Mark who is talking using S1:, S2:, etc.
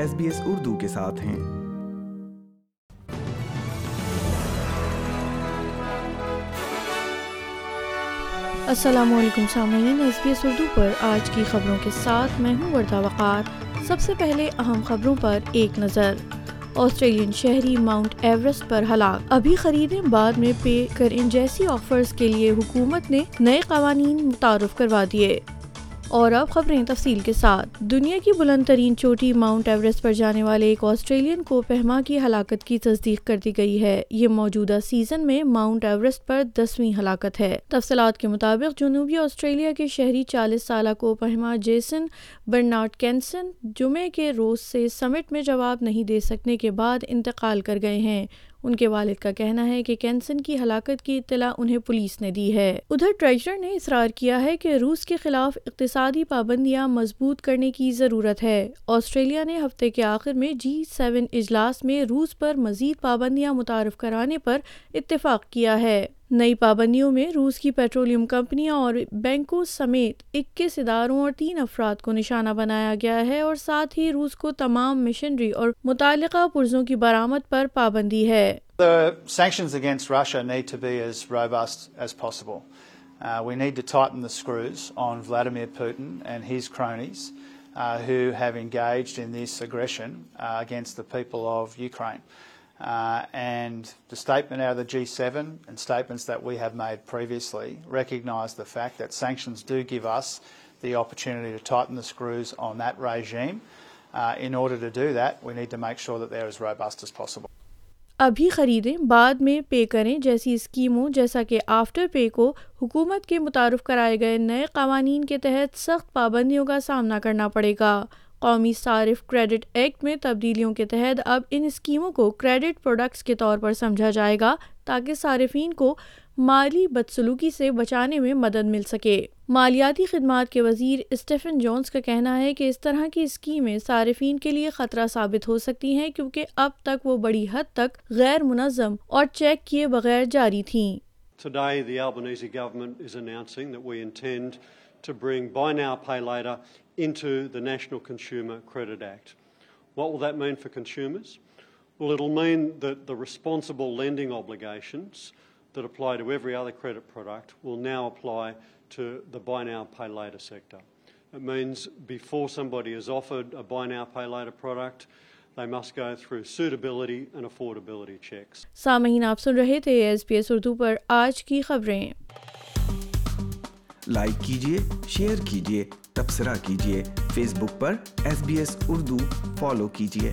S1: S B S Urdu کے ساتھ ہیں۔
S2: السلام علیکم سامعین، ایس بی ایس اردو پر آج کی خبروں کے ساتھ میں ہوں وردہ وقار۔ سب سے پہلے اہم خبروں پر ایک نظر۔ آسٹریلین شہری ماؤنٹ ایورسٹ پر ہلاک۔ ابھی خریدیں بعد میں پے کریں جیسی آفرز کے لیے حکومت نے نئے قوانین متعارف کروا دیے۔ اور اب خبریں تفصیل کے ساتھ۔ دنیا کی بلند ترین چوٹی ماؤنٹ ایوریسٹ پر جانے والے ایک آسٹریلین کو پہما کی ہلاکت کی تصدیق کر دی گئی ہے۔ یہ موجودہ سیزن میں ماؤنٹ ایوریسٹ پر دسویں ہلاکت ہے۔ تفصیلات کے مطابق جنوبی آسٹریلیا کے شہری چالیس سالہ کو پہما جیسن برنارڈ کینسن جمعے کے روز سے سمٹ میں جواب نہیں دے سکنے کے بعد انتقال کر گئے ہیں۔ ان کے والد کا کہنا ہے کہ کینسن کی ہلاکت کی اطلاع انہیں پولیس نے دی ہے۔ ادھر ٹریجر نے اصرار کیا ہے کہ روس کے خلاف اقتصادی پابندیاں مضبوط کرنے کی ضرورت ہے۔ آسٹریلیا نے ہفتے کے آخر میں جی سیون اجلاس میں روس پر مزید پابندیاں متعارف کرانے پر اتفاق کیا ہے۔ نئی پابندیوں میں روس کی پیٹرولیم کمپنیاں اور بینکوں سمیت اکیس اداروں اور تین افراد کو نشانہ بنایا گیا ہے اور ساتھ ہی روس کو تمام مشنری اور متعلقہ پرزوں کی برآمد پر پابندی ہے۔
S3: Uh, we need to tighten the screws on Vladimir Putin and the statement out of the G7 and statements that we have made previously recognise the fact that sanctions do give us the opportunity to tighten the screws on that regime. Uh, in order to do that, we need to make sure that they're as robust as possible.
S2: ابھی خریدیں، بعد میں پے کریں جیسی اسکیموں جیسا کہ after پے کو حکومت کے متعارف کرائے گئے نئے قوانین کے تحت سخت پابندیوں کا سامنا کرنا پڑے گا۔ قومی صارف کریڈٹ ایکٹ میں تبدیلیوں کے تحت اب ان اسکیموں کو کریڈٹ پروڈکٹس کے طور پر سمجھا جائے گا تاکہ صارفین کو مالی بدسلوکی سے بچانے میں مدد مل سکے مالیاتی خدمات کے وزیر اسٹیفن جونز کا کہنا ہے کہ اس طرح کی اسکیمیں صارفین کے لیے خطرہ ثابت ہو سکتی ہیں کیونکہ اب تک وہ بڑی حد تک غیر منظم اور چیک کیے بغیر جاری تھیں
S4: Today, the Albanese government is announcing that we intend to bring Buy Now, Pay Later into the National Consumer Credit Act. What will that mean for consumers? Well, it'll mean that the responsible lending obligations that apply to every other credit product will now apply to the buy now, pay later sector. It means before somebody is offered a buy now, pay later product, they must go through suitability and affordability checks.
S2: سامعین آپ سن رہے تھے S P S Urdu پر آج کی خبریں
S1: like کیجیے شیئر کیجیے تبصرہ کیجیے فیس بک پر S B S Urdu follow کیجیے